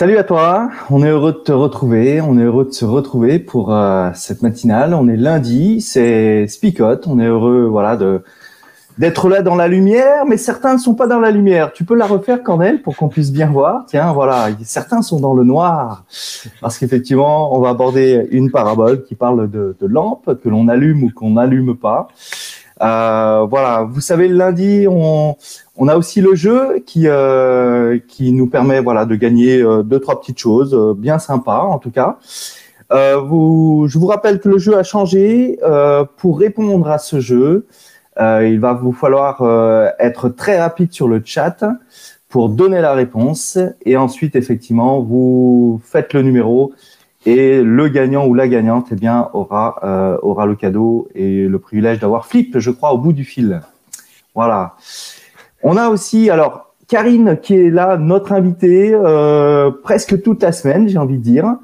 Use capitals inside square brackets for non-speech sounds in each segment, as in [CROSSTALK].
Salut à toi, on est heureux de te retrouver, on est heureux de se retrouver pour euh, cette matinale. On est lundi, c'est Spicot, on est heureux voilà de d'être là dans la lumière, mais certains ne sont pas dans la lumière. Tu peux la refaire Cornel pour qu'on puisse bien voir. Tiens, voilà, certains sont dans le noir parce qu'effectivement, on va aborder une parabole qui parle de, de lampes que l'on allume ou qu'on n'allume pas. Euh, voilà, vous savez, le lundi, on, on a aussi le jeu qui euh, qui nous permet voilà de gagner euh, deux trois petites choses euh, bien sympas en tout cas. vous, je vous rappelle que le jeu a changé. pour répondre à ce jeu, il va vous falloir être très rapide sur le chat pour donner la réponse et ensuite effectivement vous faites le numéro et le gagnant ou la gagnante eh bien aura aura le cadeau et le privilège d'avoir Flip, je crois, au bout du fil. Voilà. On a aussi, alors, Karine qui est là, notre invitée, euh, presque toute la semaine, j'ai envie de dire.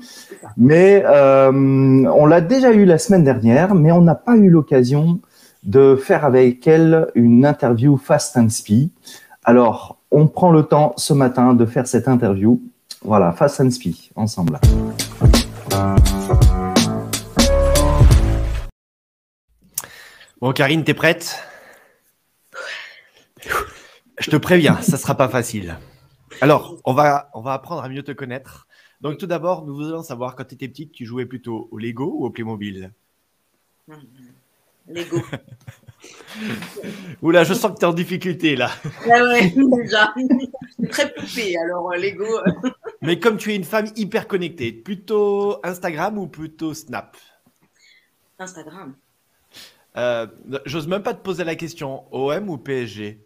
Mais euh, on l'a déjà eu la semaine dernière, mais on n'a pas eu l'occasion de faire avec elle une interview Fast and Speed. Alors, on prend le temps ce matin de faire cette interview. Voilà, Fast and Speed, ensemble. Bon, Karine, t'es prête? Je te préviens, ça sera pas facile. Alors, on va, on va apprendre à mieux te connaître. Donc, tout d'abord, nous voulons savoir, quand tu étais petite, tu jouais plutôt au Lego ou au Playmobil? Lego. [LAUGHS] Oula, je sens que tu es en difficulté là. Ah ouais, [LAUGHS] déjà. Très poupée, alors euh, Lego. Mais comme tu es une femme hyper connectée, plutôt Instagram ou plutôt Snap Instagram. Euh, J'ose même pas te poser la question, OM ou PSG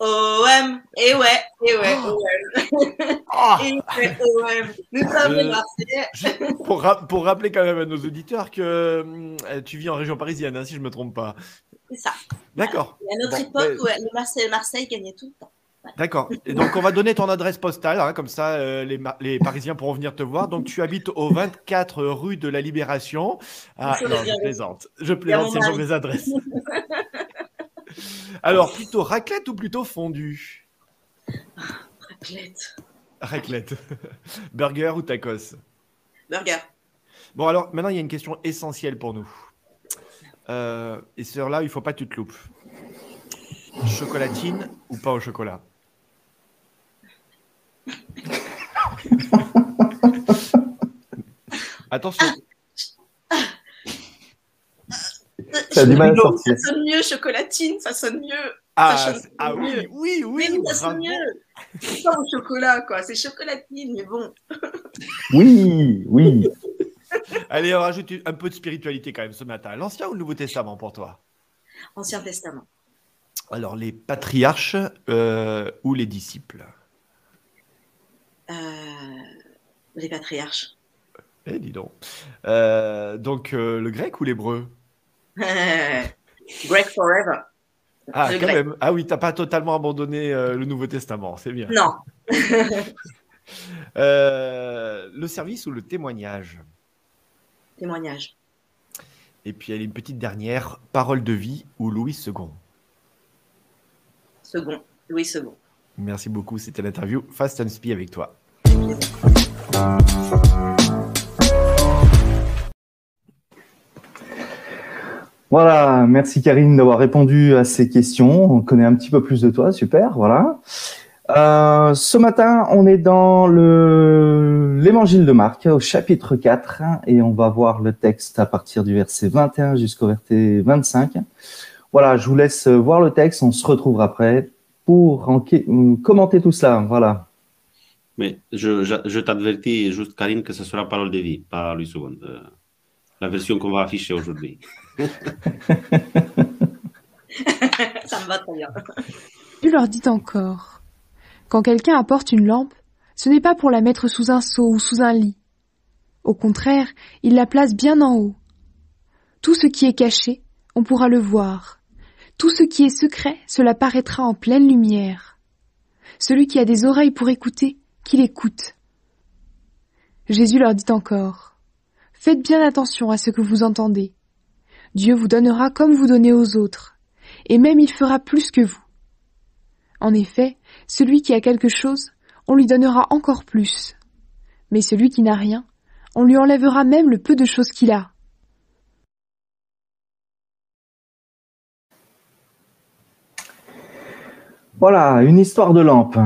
OM, et ouais, et ouais, OM. Oh. [LAUGHS] et ouais, OM. Nous sommes les Marseillais. pour, pour, rappeler quand même à nos auditeurs que euh, tu vis en région parisienne, hein, si je ne me trompe pas. C'est ça. D'accord. Il y a notre époque où le Marseille, Marseille gagnait tout le temps. D'accord. Et donc, on va donner ton adresse postale, hein, comme ça, euh, les, les, Parisiens pourront venir te voir. Donc, tu habites au 24 rue de la Libération. Ah, non, je plaisante. Je plaisante, c'est une mauvaise adresse. [LAUGHS] Alors, plutôt raclette ou plutôt fondue? Raclette. Raclette. [LAUGHS] Burger ou tacos? Burger. Bon, alors, maintenant, il y a une question essentielle pour nous. Euh, et sur là, il ne faut pas que tu te loupes. Chocolatine ou pas au chocolat? [LAUGHS] Attention, Ça du mal à sortir. Ça sonne mieux, chocolatine, ça sonne mieux. Ah, ah oui, oui, oui, oui, ça sonne mieux. C'est pas au chocolat, quoi. C'est chocolatine, mais bon. [LAUGHS] oui, oui. Allez, on rajoute un peu de spiritualité quand même ce matin. L'Ancien ou le Nouveau Testament pour toi? Ancien Testament. Alors, les patriarches euh, ou les disciples? Les patriarches. Eh, dis donc. Euh, donc, le grec ou l'hébreu [LAUGHS] Greg Forever. Ah, quand même. Ah oui, t'as pas totalement abandonné euh, le Nouveau Testament, c'est bien. Non. [LAUGHS] Euh, le service ou le témoignage Témoignage. Et puis, elle est une petite dernière. Parole de vie ou Louis II Second. Louis II. Merci beaucoup. C'était l'interview Fast and Speed avec toi. Voilà, merci Karine d'avoir répondu à ces questions. On connaît un petit peu plus de toi, super, voilà. Euh, ce matin, on est dans le l'évangile de Marc au chapitre 4 et on va voir le texte à partir du verset 21 jusqu'au verset 25. Voilà, je vous laisse voir le texte, on se retrouvera après pour commenter tout cela, voilà. Mais je, je, t'avertis juste, Karine, que ce sera parole de vie, pas lui seconde. Euh, la version qu'on va afficher aujourd'hui. [LAUGHS] Ça me va très bien. Tu leur dis encore, quand quelqu'un apporte une lampe, ce n'est pas pour la mettre sous un seau ou sous un lit. Au contraire, il la place bien en haut. Tout ce qui est caché, on pourra le voir. Tout ce qui est secret, cela paraîtra en pleine lumière. Celui qui a des oreilles pour écouter, qu'il écoute. Jésus leur dit encore, Faites bien attention à ce que vous entendez. Dieu vous donnera comme vous donnez aux autres, et même il fera plus que vous. En effet, celui qui a quelque chose, on lui donnera encore plus. Mais celui qui n'a rien, on lui enlèvera même le peu de choses qu'il a. Voilà, une histoire de lampe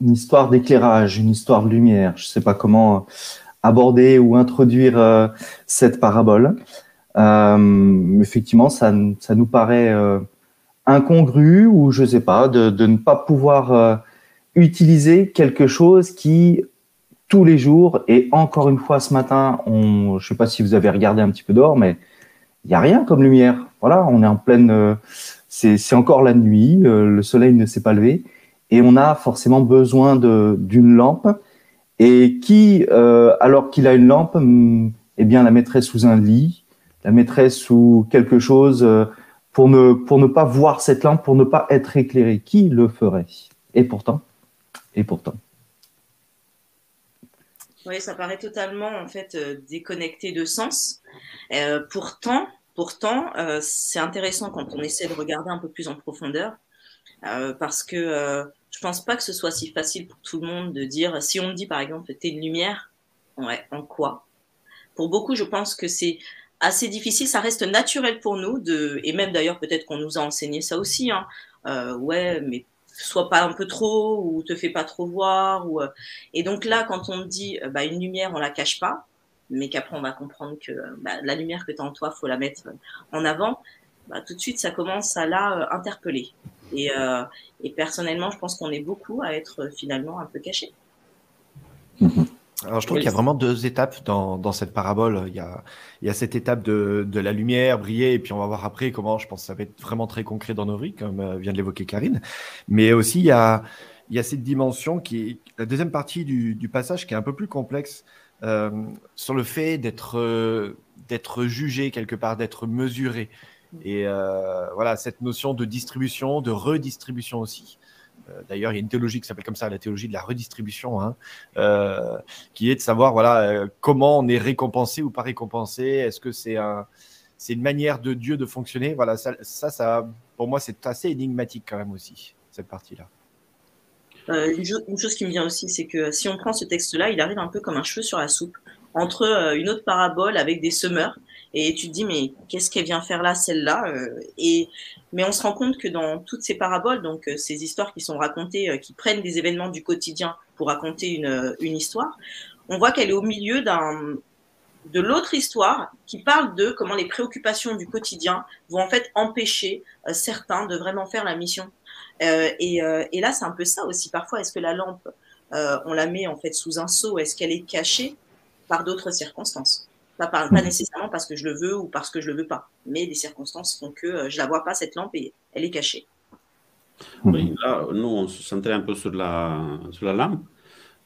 une histoire d'éclairage, une histoire de lumière. Je ne sais pas comment aborder ou introduire euh, cette parabole. Euh, effectivement, ça, nous paraît euh, incongru ou je ne sais pas, de, ne pas pouvoir utiliser quelque chose qui, tous les jours, et encore une fois ce matin, je ne sais pas si vous avez regardé un petit peu dehors, mais il n'y a rien comme lumière. Voilà, on est en pleine... c'est encore la nuit, le soleil ne s'est pas levé et on a forcément besoin d'une lampe. Et qui, euh, alors qu'il a une lampe, mm, eh bien, la mettrait sous un lit, la mettrait sous quelque chose euh, pour ne, pour ne pas voir cette lampe, pour ne pas être éclairé. Qui le ferait? Et pourtant, et pourtant. Oui, ça paraît totalement en fait euh, déconnecté de sens. pourtant, pourtant, c'est intéressant quand on essaie de regarder un peu plus en profondeur, parce que je pense pas que ce soit si facile pour tout le monde de dire, si on me dit par exemple, t'es une lumière, ouais, en quoi? Pour beaucoup, je pense que c'est assez difficile, ça reste naturel pour nous, de, et même d'ailleurs peut-être qu'on nous a enseigné ça aussi, hein, euh, ouais, mais sois pas un peu trop, ou te fais pas trop voir, ou, euh, et donc là, quand on me dit, euh, bah, une lumière, on la cache pas, mais qu'après on va comprendre que bah, la lumière que tu as en toi, faut la mettre en avant, bah, tout de suite ça commence à la interpeller. Euh, et, personnellement, je pense qu'on est beaucoup à être euh, finalement un peu cachés. Alors, je trouve qu'il y a vraiment deux étapes dans, cette parabole. Il y, a, il y a cette étape de, la lumière, briller, et puis on va voir après comment, je pense, que ça va être vraiment très concret dans nos vies, comme euh, vient de l'évoquer Karine. Mais aussi, il y a, il y a cette dimension qui est la deuxième partie du, passage qui est un peu plus complexe sur le fait d'être d'être jugé quelque part, d'être mesuré. Et euh, voilà, cette notion de distribution, de redistribution aussi. Euh, d'ailleurs, il y a une théologie qui s'appelle comme ça, la théologie de la redistribution, hein, euh, qui est de savoir voilà comment on est récompensé ou pas récompensé. Est-ce que c'est un, c'est une manière de Dieu de fonctionner? Voilà, ça, ça, pour moi, c'est assez énigmatique quand même aussi cette partie-là. Une, chose qui me vient aussi, c'est que si on prend ce texte-là, il arrive un peu comme un cheveu sur la soupe entre une autre parabole avec des semeurs et tu te dis, mais qu'est-ce qu'elle vient faire là, celle-là euh, Et Mais on se rend compte que dans toutes ces paraboles, donc euh, ces histoires qui sont racontées, euh, qui prennent des événements du quotidien pour raconter une, une histoire, on voit qu'elle est au milieu d'un de l'autre histoire qui parle de comment les préoccupations du quotidien vont en fait empêcher certains de vraiment faire la mission. Et, et, là, c'est un peu ça aussi. Parfois, est-ce que la lampe, on la met en fait sous un seau Est-ce qu'elle est cachée par d'autres circonstances? Pas, pas, nécessairement parce que je le veux ou parce que je le veux pas, mais des circonstances font que euh, je la vois pas cette lampe et elle est cachée. Oui, là, nous, on se centrait un peu sur la, sur la lampe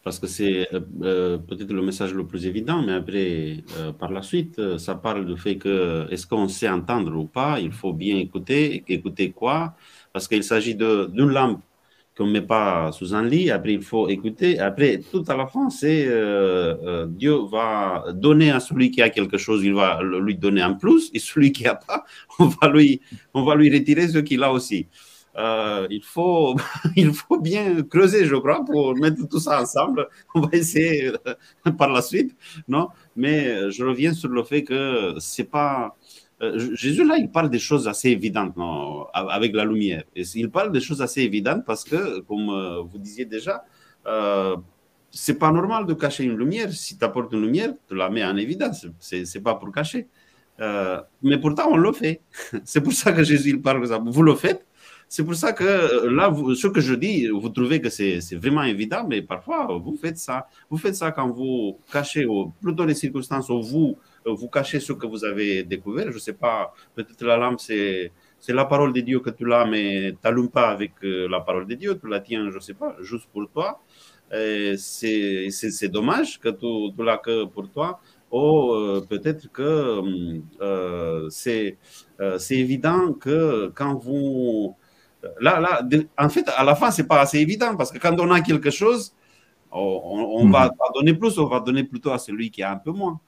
parce que c'est euh, euh, peut-être le message le plus évident, mais après, par la suite, ça parle du fait que est-ce qu'on sait entendre ou pas, il faut bien écouter, écouter quoi, parce qu'il s'agit d'une lampe qu'on ne met pas sous un lit. Après, il faut écouter. Après, tout à la fin, c'est euh, euh, Dieu va donner à celui qui a quelque chose, il va lui donner un plus. Et celui qui n'a pas, [LAUGHS] on va lui, on va lui retirer ce qu'il a aussi. Euh, il, faut, [LAUGHS] il faut bien creuser, je crois, pour mettre tout ça ensemble. On va essayer [LAUGHS] par la suite, non? Mais je reviens sur le fait que c'est pas Jésus, là, il parle des choses assez évidentes avec la lumière. Il parle des choses assez évidentes parce que, comme euh, vous disiez déjà, euh, c'est pas normal de cacher une lumière. Si tu apportes une lumière, tu la mets en évidence. C'est pas pour cacher. Euh, mais pourtant, on le fait. [LAUGHS] c'est pour ça que Jésus il parle ça. Vous le faites, c'est pour ça que euh, là, ce que je dis, vous trouvez que c'est vraiment évident, mais parfois, vous faites ça. Vous faites ça quand vous cachez, plutôt les circonstances où vous, euh, vous cachez ce que vous avez découvert. Je ne sais pas, peut-être la lampe, c'est c'est la parole de Dieu que tu l'as, mais tu n'allumes pas avec euh, la parole de Dieu, tu la tiens, je ne sais pas, juste pour toi. C'est dommage que tu, tu l'as que pour toi. Ou euh, peut-être que euh, c'est évident que quand vous... Là, là, en fait, à la fin, c'est pas assez évident parce que quand on a quelque chose, on, on va mhm. pas donner plus, on va donner plutôt à celui qui a un peu moins.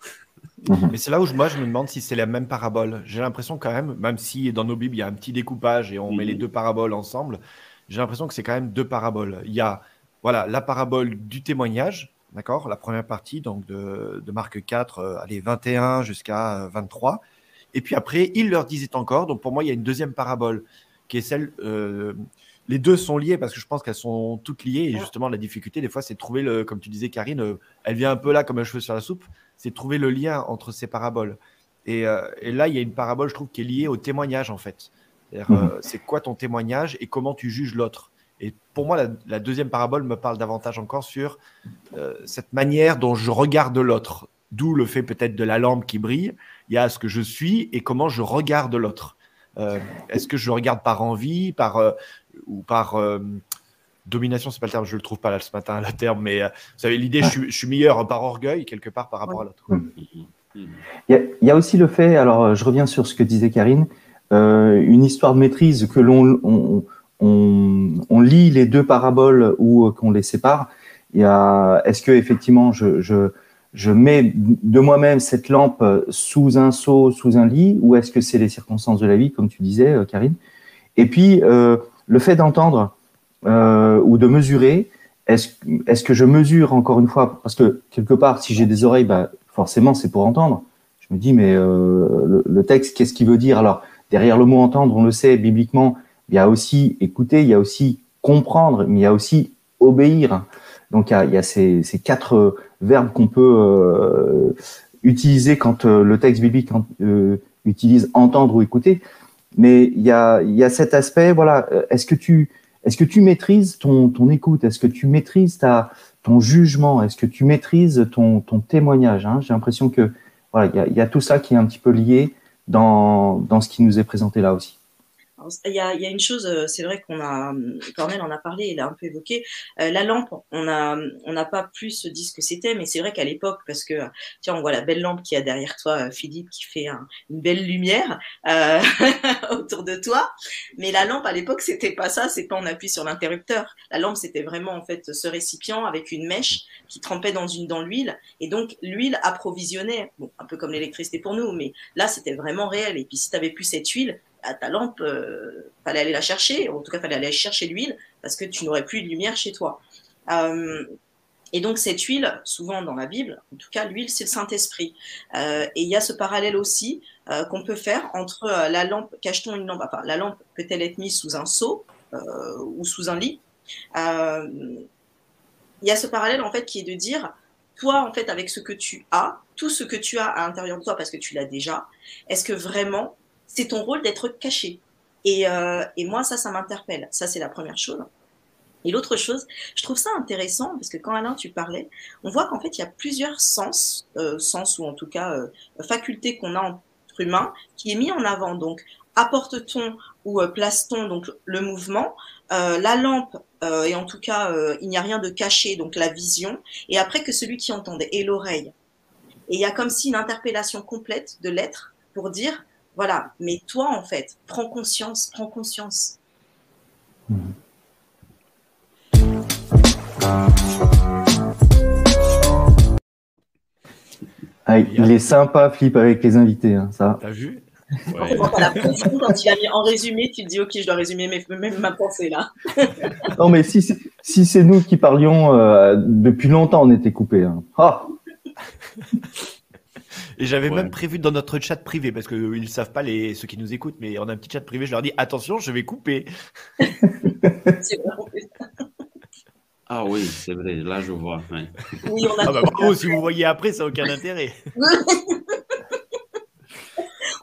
Mhm. Mais c'est là où moi je me demande si c'est la même parabole. J'ai l'impression quand même, même si dans nos Bibles il y a un petit découpage et on met les mhm. deux paraboles ensemble, j'ai l'impression que c'est quand même deux paraboles. Il y a voilà la parabole du témoignage, d'accord, la première partie donc de, de Marc 4, euh, allez 21 jusqu'à 23, euh, et puis après il leur disait encore. Donc pour moi il y a une deuxième parabole qui est celle euh, les deux sont liés parce que je pense qu'elles sont toutes liées. Et justement, la difficulté, des fois, c'est de trouver, le, comme tu disais, Karine, euh, elle vient un peu là comme un cheveu sur la soupe, c'est trouver le lien entre ces paraboles. Et, euh, là, il y a une parabole, je trouve, qui est liée au témoignage, en fait. Mhm. Euh, c'est quoi ton témoignage et comment tu juges l'autre? Et pour moi, la, deuxième parabole me parle davantage encore sur cette manière dont je regarde l'autre. D'où le fait peut-être de la lampe qui brille. Il y a ce que je suis et comment je regarde l'autre. Est-ce que je regarde par envie, par ou par euh, domination, c'est pas le terme, je le trouve pas là ce matin, le terme, mais euh, vous savez, l'idée, je, suis meilleur par orgueil, quelque part, par rapport à l'autre. Il, y a aussi le fait, alors je reviens sur ce que disait Karine, euh, une histoire de maîtrise que l'on on, on, lit les deux paraboles ou qu'on les sépare. Il y a, est-ce que effectivement je, je, je mets de moi-même cette lampe sous un seau, sous un lit, ou est-ce que c'est les circonstances de la vie, comme tu disais, Karine? Et puis, euh, le fait d'entendre euh, ou de mesurer, est-ce est que je mesure encore une fois? Parce que quelque part, si j'ai des oreilles, bah, forcément, c'est pour entendre. Je me dis, mais euh, le, texte, qu'est-ce qu'il veut dire? Alors, derrière le mot entendre, on le sait, bibliquement, il y a aussi écouter, il y a aussi comprendre, mais il y a aussi obéir. Donc, il y a, ces, quatre verbes qu'on peut euh, utiliser quand le texte biblique utilise entendre ou écouter. Mais il y a, y a cet aspect, voilà, euh, est-ce que tu, est-ce que tu maîtrises ton, écoute? Est-ce que tu maîtrises ta, ton jugement? Est-ce que tu maîtrises ton, témoignage hein? J'ai l'impression que voilà, il y a, tout ça qui est un petit peu lié dans ce qui nous est présenté là aussi. Il y, a, il y a, une chose, euh, c'est vrai qu'on a, Cornel en a parlé, il a un peu évoqué, euh, la lampe, on n'a on n'a pas plus dit ce que c'était, mais c'est vrai qu'à l'époque, parce que, tiens, on voit la belle lampe qui a derrière toi, euh, Philippe, qui fait une belle lumière euh, [LAUGHS] autour de toi, mais la lampe, à l'époque, c'était pas ça, c'est quand on appuie sur l'interrupteur. La lampe, c'était vraiment, en fait, ce récipient avec une mèche qui trempait dans une dans l'huile, et donc l'huile approvisionnait, bon, un peu comme l'électricité pour nous, mais là, c'était vraiment réel, et puis si tu plus cette huile, ta lampe, euh, fallait aller la chercher, en tout cas, fallait aller chercher l'huile parce que tu n'aurais plus de lumière chez toi. Euh, et donc, cette huile, souvent dans la Bible, en tout cas, l'huile, c'est le Saint-Esprit. Euh, et il y a ce parallèle aussi euh, qu'on peut faire entre la lampe, cachetons une lampe, enfin, la lampe peut-elle être mise sous un seau ou sous un lit? Il y a ce parallèle, en fait, qui est de dire, toi, en fait, avec ce que tu as, tout ce que tu as à l'intérieur de toi, parce que tu l'as déjà, est-ce que vraiment c'est ton rôle d'être caché. Euh, et, moi, ça, ça m'interpelle. Ça, c'est la première chose. Et l'autre chose, je trouve ça intéressant parce que quand Alain, tu parlais, on voit qu'en fait, il y a plusieurs sens, euh, sens ou en tout cas euh, facultés qu'on a entre humains qui est mis en avant. Donc, apporte-t-on ou place-t-on donc le mouvement, la lampe et en tout cas, il n'y a rien de caché, donc la vision, et après que celui qui entendait et l'oreille. Et il y a comme si une interpellation complète de l'être pour dire voilà, mais toi, en fait, prends conscience, prends conscience. Ah, il est sympa, Flip, avec les invités, hein, ça. T'as vu ouais. Quand tu as mis en résumé, tu te dis, ok, je dois résumer même ma pensée là. [LAUGHS] non, mais si, si c'est nous qui parlions, euh, depuis longtemps, on était coupés. Hein. Ah [LAUGHS] et j'avais même prévu dans notre chat privé, parce qu'ils ne savent pas, les, ceux qui nous écoutent, mais on a un petit chat privé, je leur dis attention, je vais couper. [LAUGHS] ah oui, c'est vrai, là je vois. Oui, on a ah bah bravo, si vous voyez après, ça n'a aucun intérêt. [LAUGHS] [LAUGHS]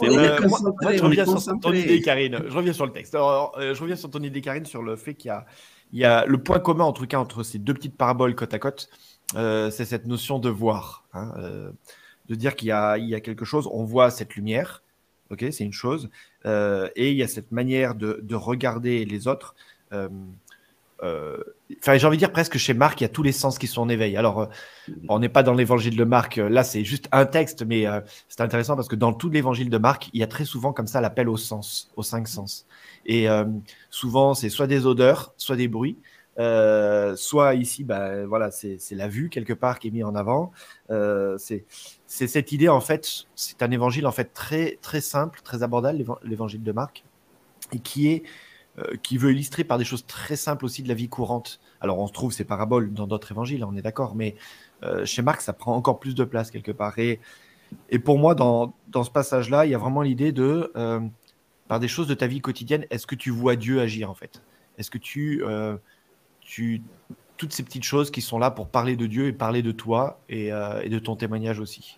je reviens sur ton idée, Karine. Je reviens sur le texte. je reviens sur ton idée, Karine, sur le fait qu'il y a, il y a le point commun, en tout cas, entre ces deux petites paraboles côte à côte, c'est cette notion de voir. Hein, de dire qu'il y, y a, quelque chose, on voit cette lumière, c'est une chose, et il y a cette manière de, de regarder les autres. Euh, enfin, j'ai envie de dire presque chez Marc, il y a tous les sens qui sont en éveil. Alors, euh, on n'est pas dans l'évangile de Marc. Là, c'est juste un texte, mais euh, c'est intéressant parce que dans tout l'évangile de Marc, il y a très souvent comme ça l'appel au sens, aux cinq sens. Et souvent, c'est soit des odeurs, soit des bruits. Soit ici, bah, voilà, c'est la vue quelque part qui est mise en avant. c'est cette idée en fait, c'est un évangile en fait très très simple, très abordable, l'évangile de Marc, et qui est euh, qui veut illustrer par des choses très simples aussi de la vie courante. Alors on trouve ces paraboles dans d'autres évangiles, on est d'accord, mais euh, chez Marc, ça prend encore plus de place quelque part. Et, et pour moi, dans, dans ce passage-là, il y a vraiment l'idée de, euh, par des choses de ta vie quotidienne, est-ce que tu vois Dieu agir en fait? Est-ce que tu, toutes ces petites choses qui sont là pour parler de Dieu et parler de toi et, et de ton témoignage aussi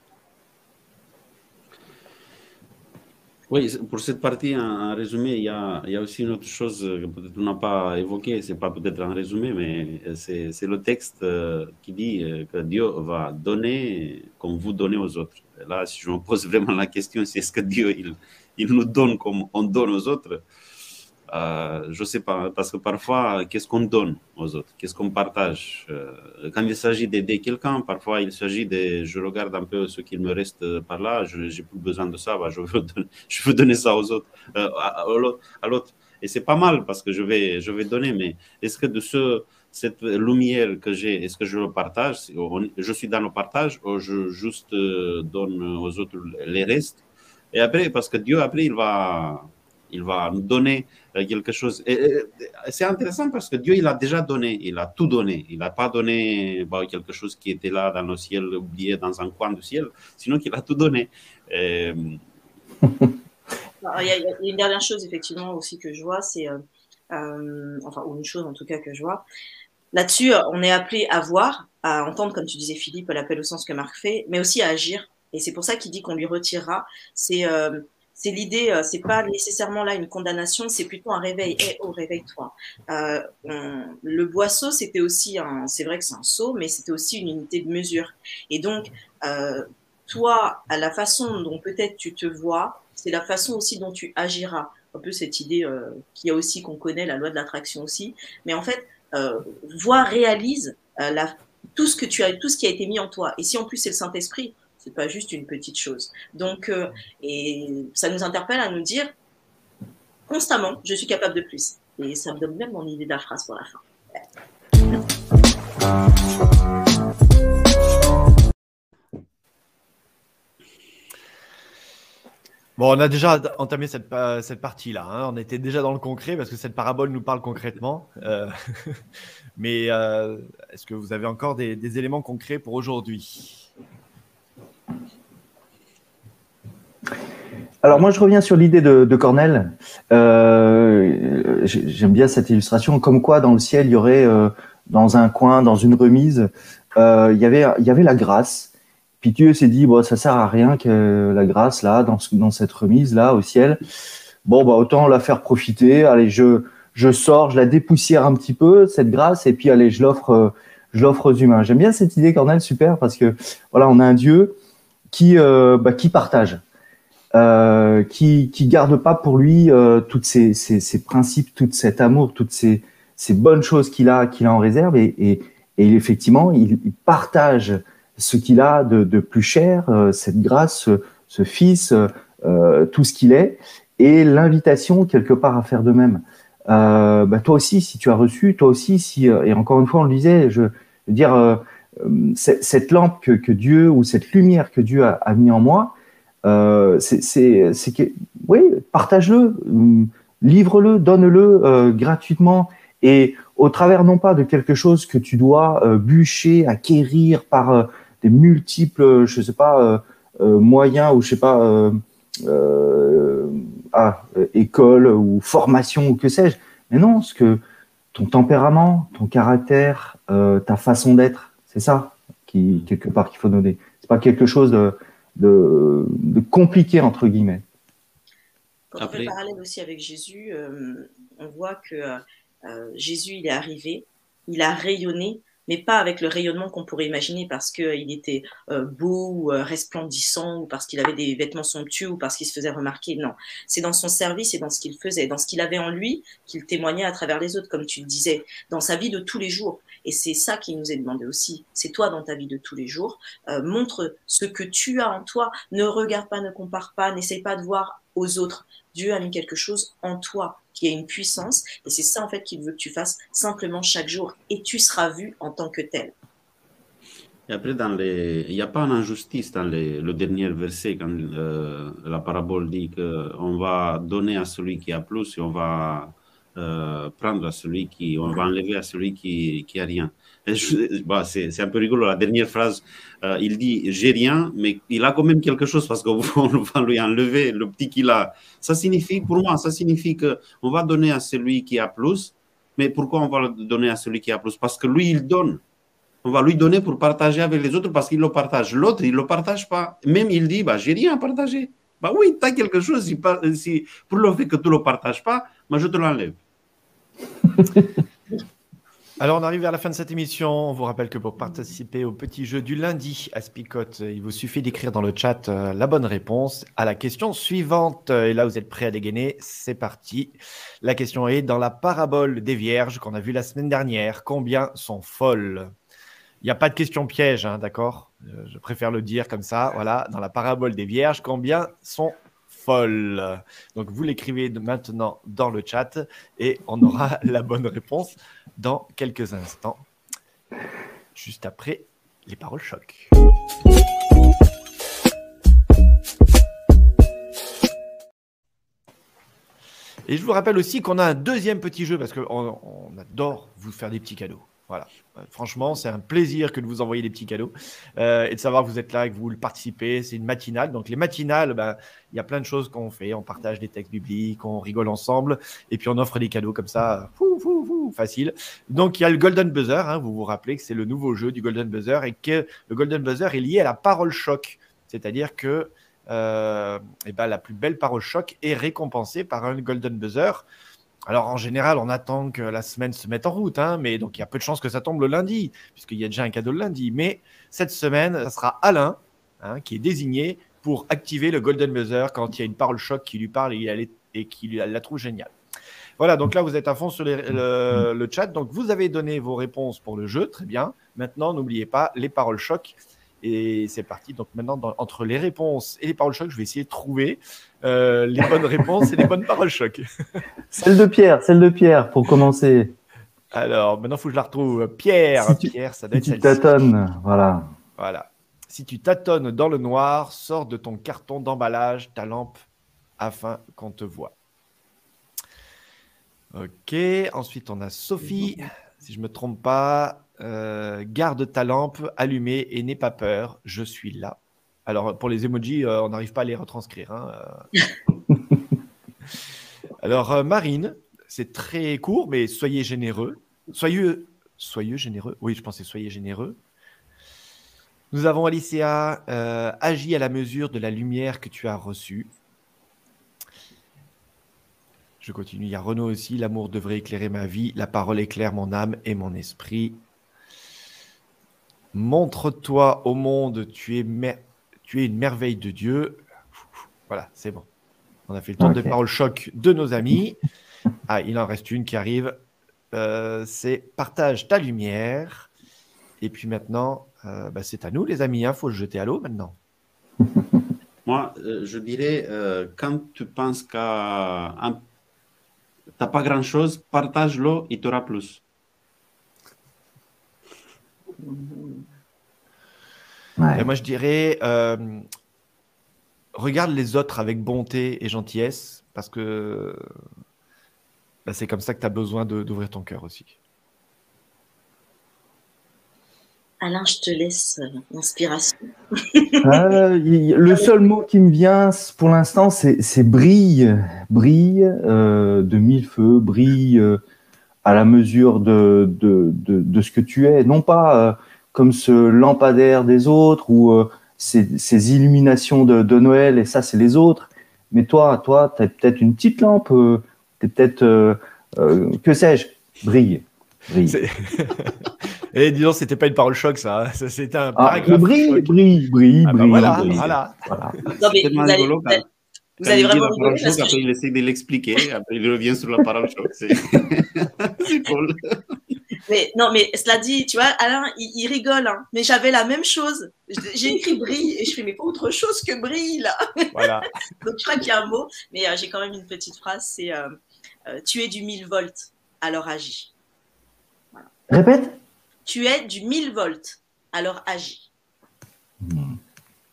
Oui, pour cette partie, en, résumé, il y, a, aussi une autre chose que peut-être on n'a pas évoquée, c'est pas peut-être un résumé, mais c'est le texte euh, qui dit euh, que Dieu va donner comme vous donnez aux autres. là, si je me pose vraiment la question, c'est est-ce que Dieu, il nous donne comme on donne aux autres euh, je sais pas, parce que parfois, qu'est-ce qu'on donne aux autres? Qu'est-ce qu'on partage? Euh, Quand il s'agit d'aider quelqu'un, parfois il s'agit de, je regarde un peu ce qu'il me reste par là, je n'ai plus besoin de ça, bah, je, veux donner, [LAUGHS] je veux donner ça aux autres, euh, à, l'autre. Et c'est pas mal parce que je vais, je vais donner, mais est-ce que de ce, cette lumière que j'ai, est-ce que je le partage? Je suis dans le partage ou je juste donne aux autres les restes? Et après, parce que Dieu, après, il va il va nous donner euh, quelque chose. c'est intéressant parce que Dieu, il a déjà donné, il a tout donné. Il n'a pas donné bah, quelque chose qui était là dans le ciel, oublié dans un coin du ciel, sinon qu'il a tout donné. Euh, [LAUGHS] il, y a, une dernière chose, effectivement, aussi que je vois, c'est, euh, enfin, une chose en tout cas que je vois. Là-dessus, on est appelé à voir, à entendre, comme tu disais, Philippe, l'appel au sens que Marc fait, mais aussi à agir. Et c'est pour ça qu'il dit qu'on lui retirera. C'est c'est l'idée, euh, c'est pas nécessairement là une condamnation, c'est plutôt un réveil. Eh oh, réveille-toi. Euh, le boisseau, c'était aussi un, c'est vrai que c'est un seau, mais c'était aussi une unité de mesure. Et donc, euh, toi, à la façon dont peut-être tu te vois, c'est la façon aussi dont tu agiras. Un peu cette idée euh, qu'il y a aussi qu'on connaît, la loi de l'attraction aussi. Mais en fait, vois, réalise tout ce que tu as, tout ce qui a été mis en toi. Et si en plus c'est le Saint-Esprit, c'est pas juste une petite chose. Donc, euh, et ça nous interpelle à nous dire constamment, je suis capable de plus. Et ça me donne même mon idée de la phrase pour la fin. Bon, on a déjà entamé cette, cette partie-là. Hein. On était déjà dans le concret parce que cette parabole nous parle concrètement. Euh, [LAUGHS] mais euh, est-ce que vous avez encore des éléments concrets pour aujourd'hui? Alors moi je reviens sur l'idée de, Cornell. Euh, j'aime bien cette illustration, comme quoi dans le ciel il y aurait euh, dans un coin, dans une remise, euh, il y avait il y avait la grâce. Puis Dieu s'est dit bon ça sert à rien que la grâce là dans dans cette remise là au ciel. Bon bah autant la faire profiter. Allez je je sors, je la dépoussière un petit peu cette grâce et puis allez je l'offre je l'offre aux humains. J'aime bien cette idée Cornell super parce que voilà on a un Dieu qui euh, bah, qui partage, euh, qui qui garde pas pour lui euh, toutes ces, ces, ces, principes, tout cet amour, toutes ces, ces bonnes choses qu'il a qu'il a en réserve et, et, et effectivement il, partage ce qu'il a de, de, plus cher, euh, cette grâce, ce, ce fils, euh, tout ce qu'il est et l'invitation quelque part à faire de même. Euh, bah, toi aussi, si tu as reçu, toi aussi, si et encore une fois, on le disait, je veux dire, euh, cette lampe que, que, Dieu ou cette lumière que Dieu a, a mis en moi, euh, c'est que, oui, partage-le, euh, livre-le, donne-le euh, gratuitement et au travers non pas de quelque chose que tu dois euh, bûcher, acquérir par des multiples, je sais pas, moyens ou je sais pas, ah, école ou formation ou que sais-je. Mais non, ce que ton tempérament, ton caractère, ta façon d'être, c'est ça qui quelque part qu'il faut donner. C'est pas quelque chose de, de, compliqué entre guillemets. Quand on fait le parallèle aussi avec Jésus, on voit que Jésus, il est arrivé, il a rayonné, mais pas avec le rayonnement qu'on pourrait imaginer parce qu'il était euh, beau ou euh, resplendissant ou parce qu'il avait des vêtements somptueux ou parce qu'il se faisait remarquer. Non, c'est dans son service et dans ce qu'il faisait, dans ce qu'il avait en lui qu'il témoignait à travers les autres, comme tu le disais, dans sa vie de tous les jours. Et c'est ça qui nous est demandé aussi. C'est toi dans ta vie de tous les jours. Euh, montre ce que tu as en toi. Ne regarde pas, ne compare pas, n'essaye pas de voir aux autres. Dieu a mis quelque chose en toi qui a une puissance. Et c'est ça, en fait, qu'il veut que tu fasses simplement chaque jour. Et tu seras vu en tant que tel. Et après, dans les... il n'y a pas une injustice dans le dernier verset, quand euh, la parabole dit qu'on va donner à celui qui a plus et on va euh, prendre à celui qui, on va enlever à celui qui, qui a rien. Bah, c'est un peu rigolo. La dernière phrase, euh, il dit j'ai rien, mais il a quand même quelque chose parce qu'on [LAUGHS] va lui enlever le petit qu'il a. Ça signifie, pour moi, ça signifie que on va donner à celui qui a plus. Mais pourquoi on va donner à celui qui a plus? Parce que lui, il donne. On va lui donner pour partager avec les autres parce qu'il le partage. L'autre, il ne le partage pas. Même il dit bah, j'ai rien à partager. Bah oui, tu as quelque chose. Si, si, pour le fait que tu ne le partages pas, moi, je te l'enlève. [LAUGHS] Alors, on arrive vers la fin de cette émission. On vous rappelle que pour participer au petit jeu du lundi à Spicote, il vous suffit d'écrire dans le chat euh, la bonne réponse à la question suivante. Et là, vous êtes prêts à dégainer. C'est parti. La question est dans la parabole des vierges qu'on a vue la semaine dernière. Combien sont folles? Il n'y a pas de question piège, hein, d'accord? Euh, Je préfère le dire comme ça. Voilà, dans la parabole des vierges, combien sont Donc vous l'écrivez maintenant dans le chat et on aura [LAUGHS] la bonne réponse dans quelques instants, juste après les paroles choc. Et je vous rappelle aussi qu'on a un deuxième petit jeu parce qu'on on adore vous faire des petits cadeaux. Voilà. Euh, franchement, c'est un plaisir que de vous envoyer des petits cadeaux euh, et de savoir que vous êtes là et que vous le participez. C'est une matinale. Donc, les matinales, ben, il y a plein de choses qu'on fait. On partage des textes bibliques, on rigole ensemble et puis on offre des cadeaux comme ça, fou, fou, fou, facile. Donc, il y a le Golden Buzzer. Hein, vous vous rappelez que c'est le nouveau jeu du Golden Buzzer et que le Golden Buzzer est lié à la parole choc. C'est-à-dire que euh, eh ben, la plus belle parole choc est récompensée par un Golden Buzzer. Alors en général, on attend que la semaine se mette en route, hein, mais donc il y a peu de chances que ça tombe le lundi, puisqu'il y a déjà un cadeau le lundi. Mais cette semaine, ça sera Alain hein, qui est désigné pour activer le Golden Buzzer quand il y a une parole choc qui lui parle et, qui la trouve géniale. Voilà, donc là, vous êtes à fond sur le, le, chat. Donc, vous avez donné vos réponses pour le jeu, très bien. Maintenant, n'oubliez pas les paroles choc. Et c'est parti. Donc maintenant, entre les réponses et les paroles choc, je vais essayer de trouver euh, les bonnes [LAUGHS] réponses et les bonnes paroles choc. celle de Pierre, celle de Pierre, pour commencer. Alors, maintenant, il faut que je la retrouve. Pierre, Pierre, ça doit si tu tâtonnes, voilà. Voilà. Si tu tâtonnes dans le noir, sors de ton carton d'emballage ta lampe afin qu'on te voit. Ok. Ensuite, on a Sophie. Si je ne me trompe pas, euh, garde ta lampe allumée et n'aie pas peur, je suis là. Alors, pour les emojis, euh, on n'arrive pas à les retranscrire. Hein, euh. [LAUGHS] Alors, Marine, c'est très court, mais soyez généreux. Soyez, soyez généreux? Oui, je pensais soyez généreux. Nous avons Alicia, agis à la mesure de la lumière que tu as reçue. Je continue. Il y a Renaud aussi. L'amour devrait éclairer ma vie. La parole éclaire mon âme et mon esprit. Montre-toi au monde, tu es, tu es une merveille de Dieu. Voilà, c'est bon. On a fait le tour des paroles choc de nos amis. Ah, il en reste une qui arrive. Euh, c'est partage ta lumière. Et puis maintenant, euh, bah, c'est à nous, les amis. Il hein. faut se jeter à l'eau maintenant. [LAUGHS] Moi, euh, je dirais, quand tu penses que tu n'as pas grand-chose, partage-le, il t'aura plus. Moi, je dirais, euh, regarde les autres avec bonté et gentillesse, parce que bah, c'est comme ça que tu as besoin d'ouvrir ton cœur aussi. Alain, je te laisse euh, l'inspiration. Ah, le seul mot qui me vient pour l'instant, c'est brille, brille euh, de mille feux, brille à la mesure de, de, ce que tu es, non pas comme ce lampadaire des autres ou euh, ces, illuminations de, Noël et ça c'est les autres, Mais toi, toi, tu as peut-être une petite lampe, euh, tu es peut-être, euh, euh, que sais-je, brille. brille. Et [LAUGHS] disons, c'était pas une parole choc, ça. Hein. ça c'était un ah, paragraphe. Brille, brille, brille, Ah bah brille. voilà, brille. voilà. Voilà. Non, mais tellement vous allez, rigolo, vous allez- quand- vous allez vraiment la parole que après il essaie de l'expliquer, après il revient sur la parole choc. C'est [LAUGHS] cool. Mais non, mais cela dit, tu vois, Alain, il, il rigole, hein. Mais j'avais la même chose. J'ai écrit brille et je fais, mais pas autre chose que brille, là. [LAUGHS] voilà. Donc je crois qu'il y a un mot, mais euh, j'ai quand même une petite phrase, c'est euh, euh, tu es du 1000 volts, alors agis. Répète. Tu es du 1000 volts, alors agis.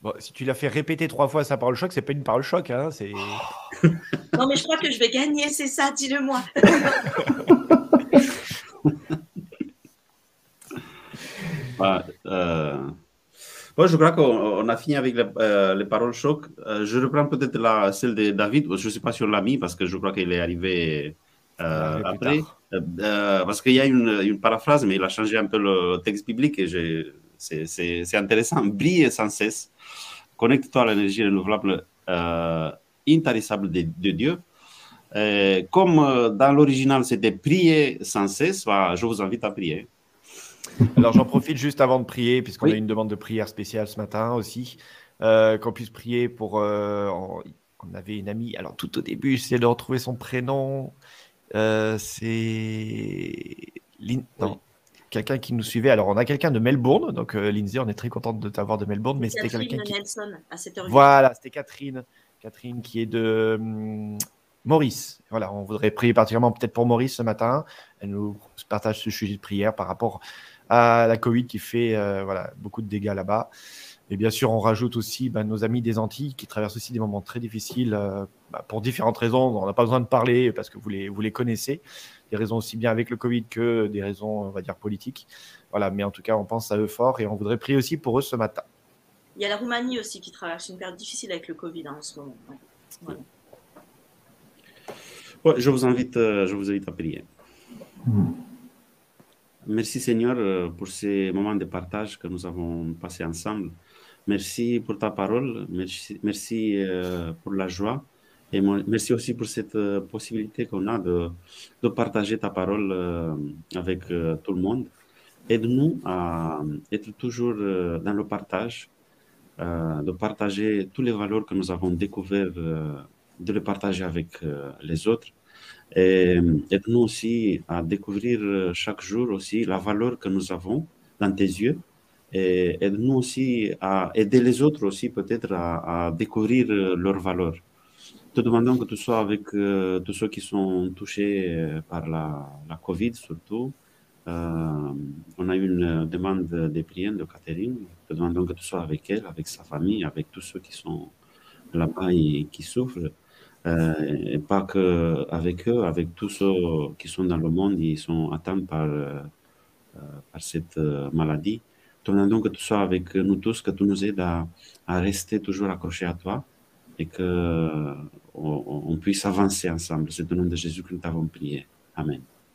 Bon, si tu l'as fait répéter trois fois sa parole choc, c'est pas une parole choc. Hein, c'est... [LAUGHS] Non, mais je crois que je vais gagner, c'est ça, dis-le-moi. [LAUGHS] Bah, euh, je crois qu'on on a fini avec les, euh, les paroles choc. Euh, je reprends peut-être la, celle de David. Je ne sais pas si on l'a mis parce que je crois qu'il est arrivé euh, après. parce qu'il y a une, une paraphrase, mais il a changé un peu le texte biblique et j'ai- c'est- c'est c'est intéressant. Brille sans cesse. Connecte-toi à l'énergie renouvelable euh, intarissable de, de Dieu. Euh, comme euh, dans l'original, c'était prier sans cesse, bah, je vous invite à prier. Alors j'en profite juste avant de prier, puisqu'on Oui. a une demande de prière spéciale ce matin aussi, euh, qu'on puisse prier pour. on, on avait une amie, alors tout au début, j'essaie de retrouver son prénom. C'est. Lin- non, Quelqu'un qui nous suivait. Alors on a quelqu'un de Melbourne, donc euh, Lindsay, on est très contente de t'avoir de Melbourne, mais c'était quelqu'un qui. Nelson, à 7h08. Voilà, c'était Catherine. Catherine qui est de hum, Maurice. Voilà, on voudrait prier particulièrement peut-être pour Maurice ce matin. Elle nous partage ce sujet de prière par rapport à la Covid qui fait euh, voilà, beaucoup de dégâts là-bas. Et bien sûr, on rajoute aussi bah, nos amis des Antilles qui traversent aussi des moments très difficiles euh, bah, pour différentes raisons. On n'a pas besoin de parler parce que vous les, vous les connaissez. Des raisons aussi bien avec le Covid que des raisons, on va dire, politiques. Voilà, mais en tout cas, on pense à eux fort et on voudrait prier aussi pour eux ce matin. Il y a la Roumanie aussi qui traverse une période difficile avec le Covid hein, en ce moment. Ouais. Voilà. Ouais, je vous invite, euh, je vous invite à prier. Merci Seigneur euh, pour ces moments de partage que nous avons passés ensemble. Merci pour ta parole. Merci, merci euh, pour la joie. Et merci aussi pour cette euh, possibilité qu'on a de, de partager ta parole euh, avec tout le monde. Aide-nous à être toujours dans le partage, de partager toutes les valeurs que nous avons découvertes, de les partager avec les autres. Et aide-nous aussi à découvrir chaque jour aussi la valeur que nous avons dans tes yeux. Et aide-nous aussi à aider les autres aussi peut-être à, découvrir euh, leurs valeurs. Te demandons que tu sois avec euh, tous ceux qui sont touchés euh, par la, Covid surtout. On a eu une demande de prière de Catherine. Te demandons que tu sois avec elle, avec sa famille, avec tous ceux qui sont là-bas et qui souffrent. Et pas que avec eux, avec tous ceux qui sont dans le monde, ils sont atteints par, cette maladie. Demandons que tu sois avec nous tous, que tu nous aides à, rester toujours accrochés à toi et que on, on puisse avancer ensemble. C'est au nom de Jésus que nous t'avons prié. Amen.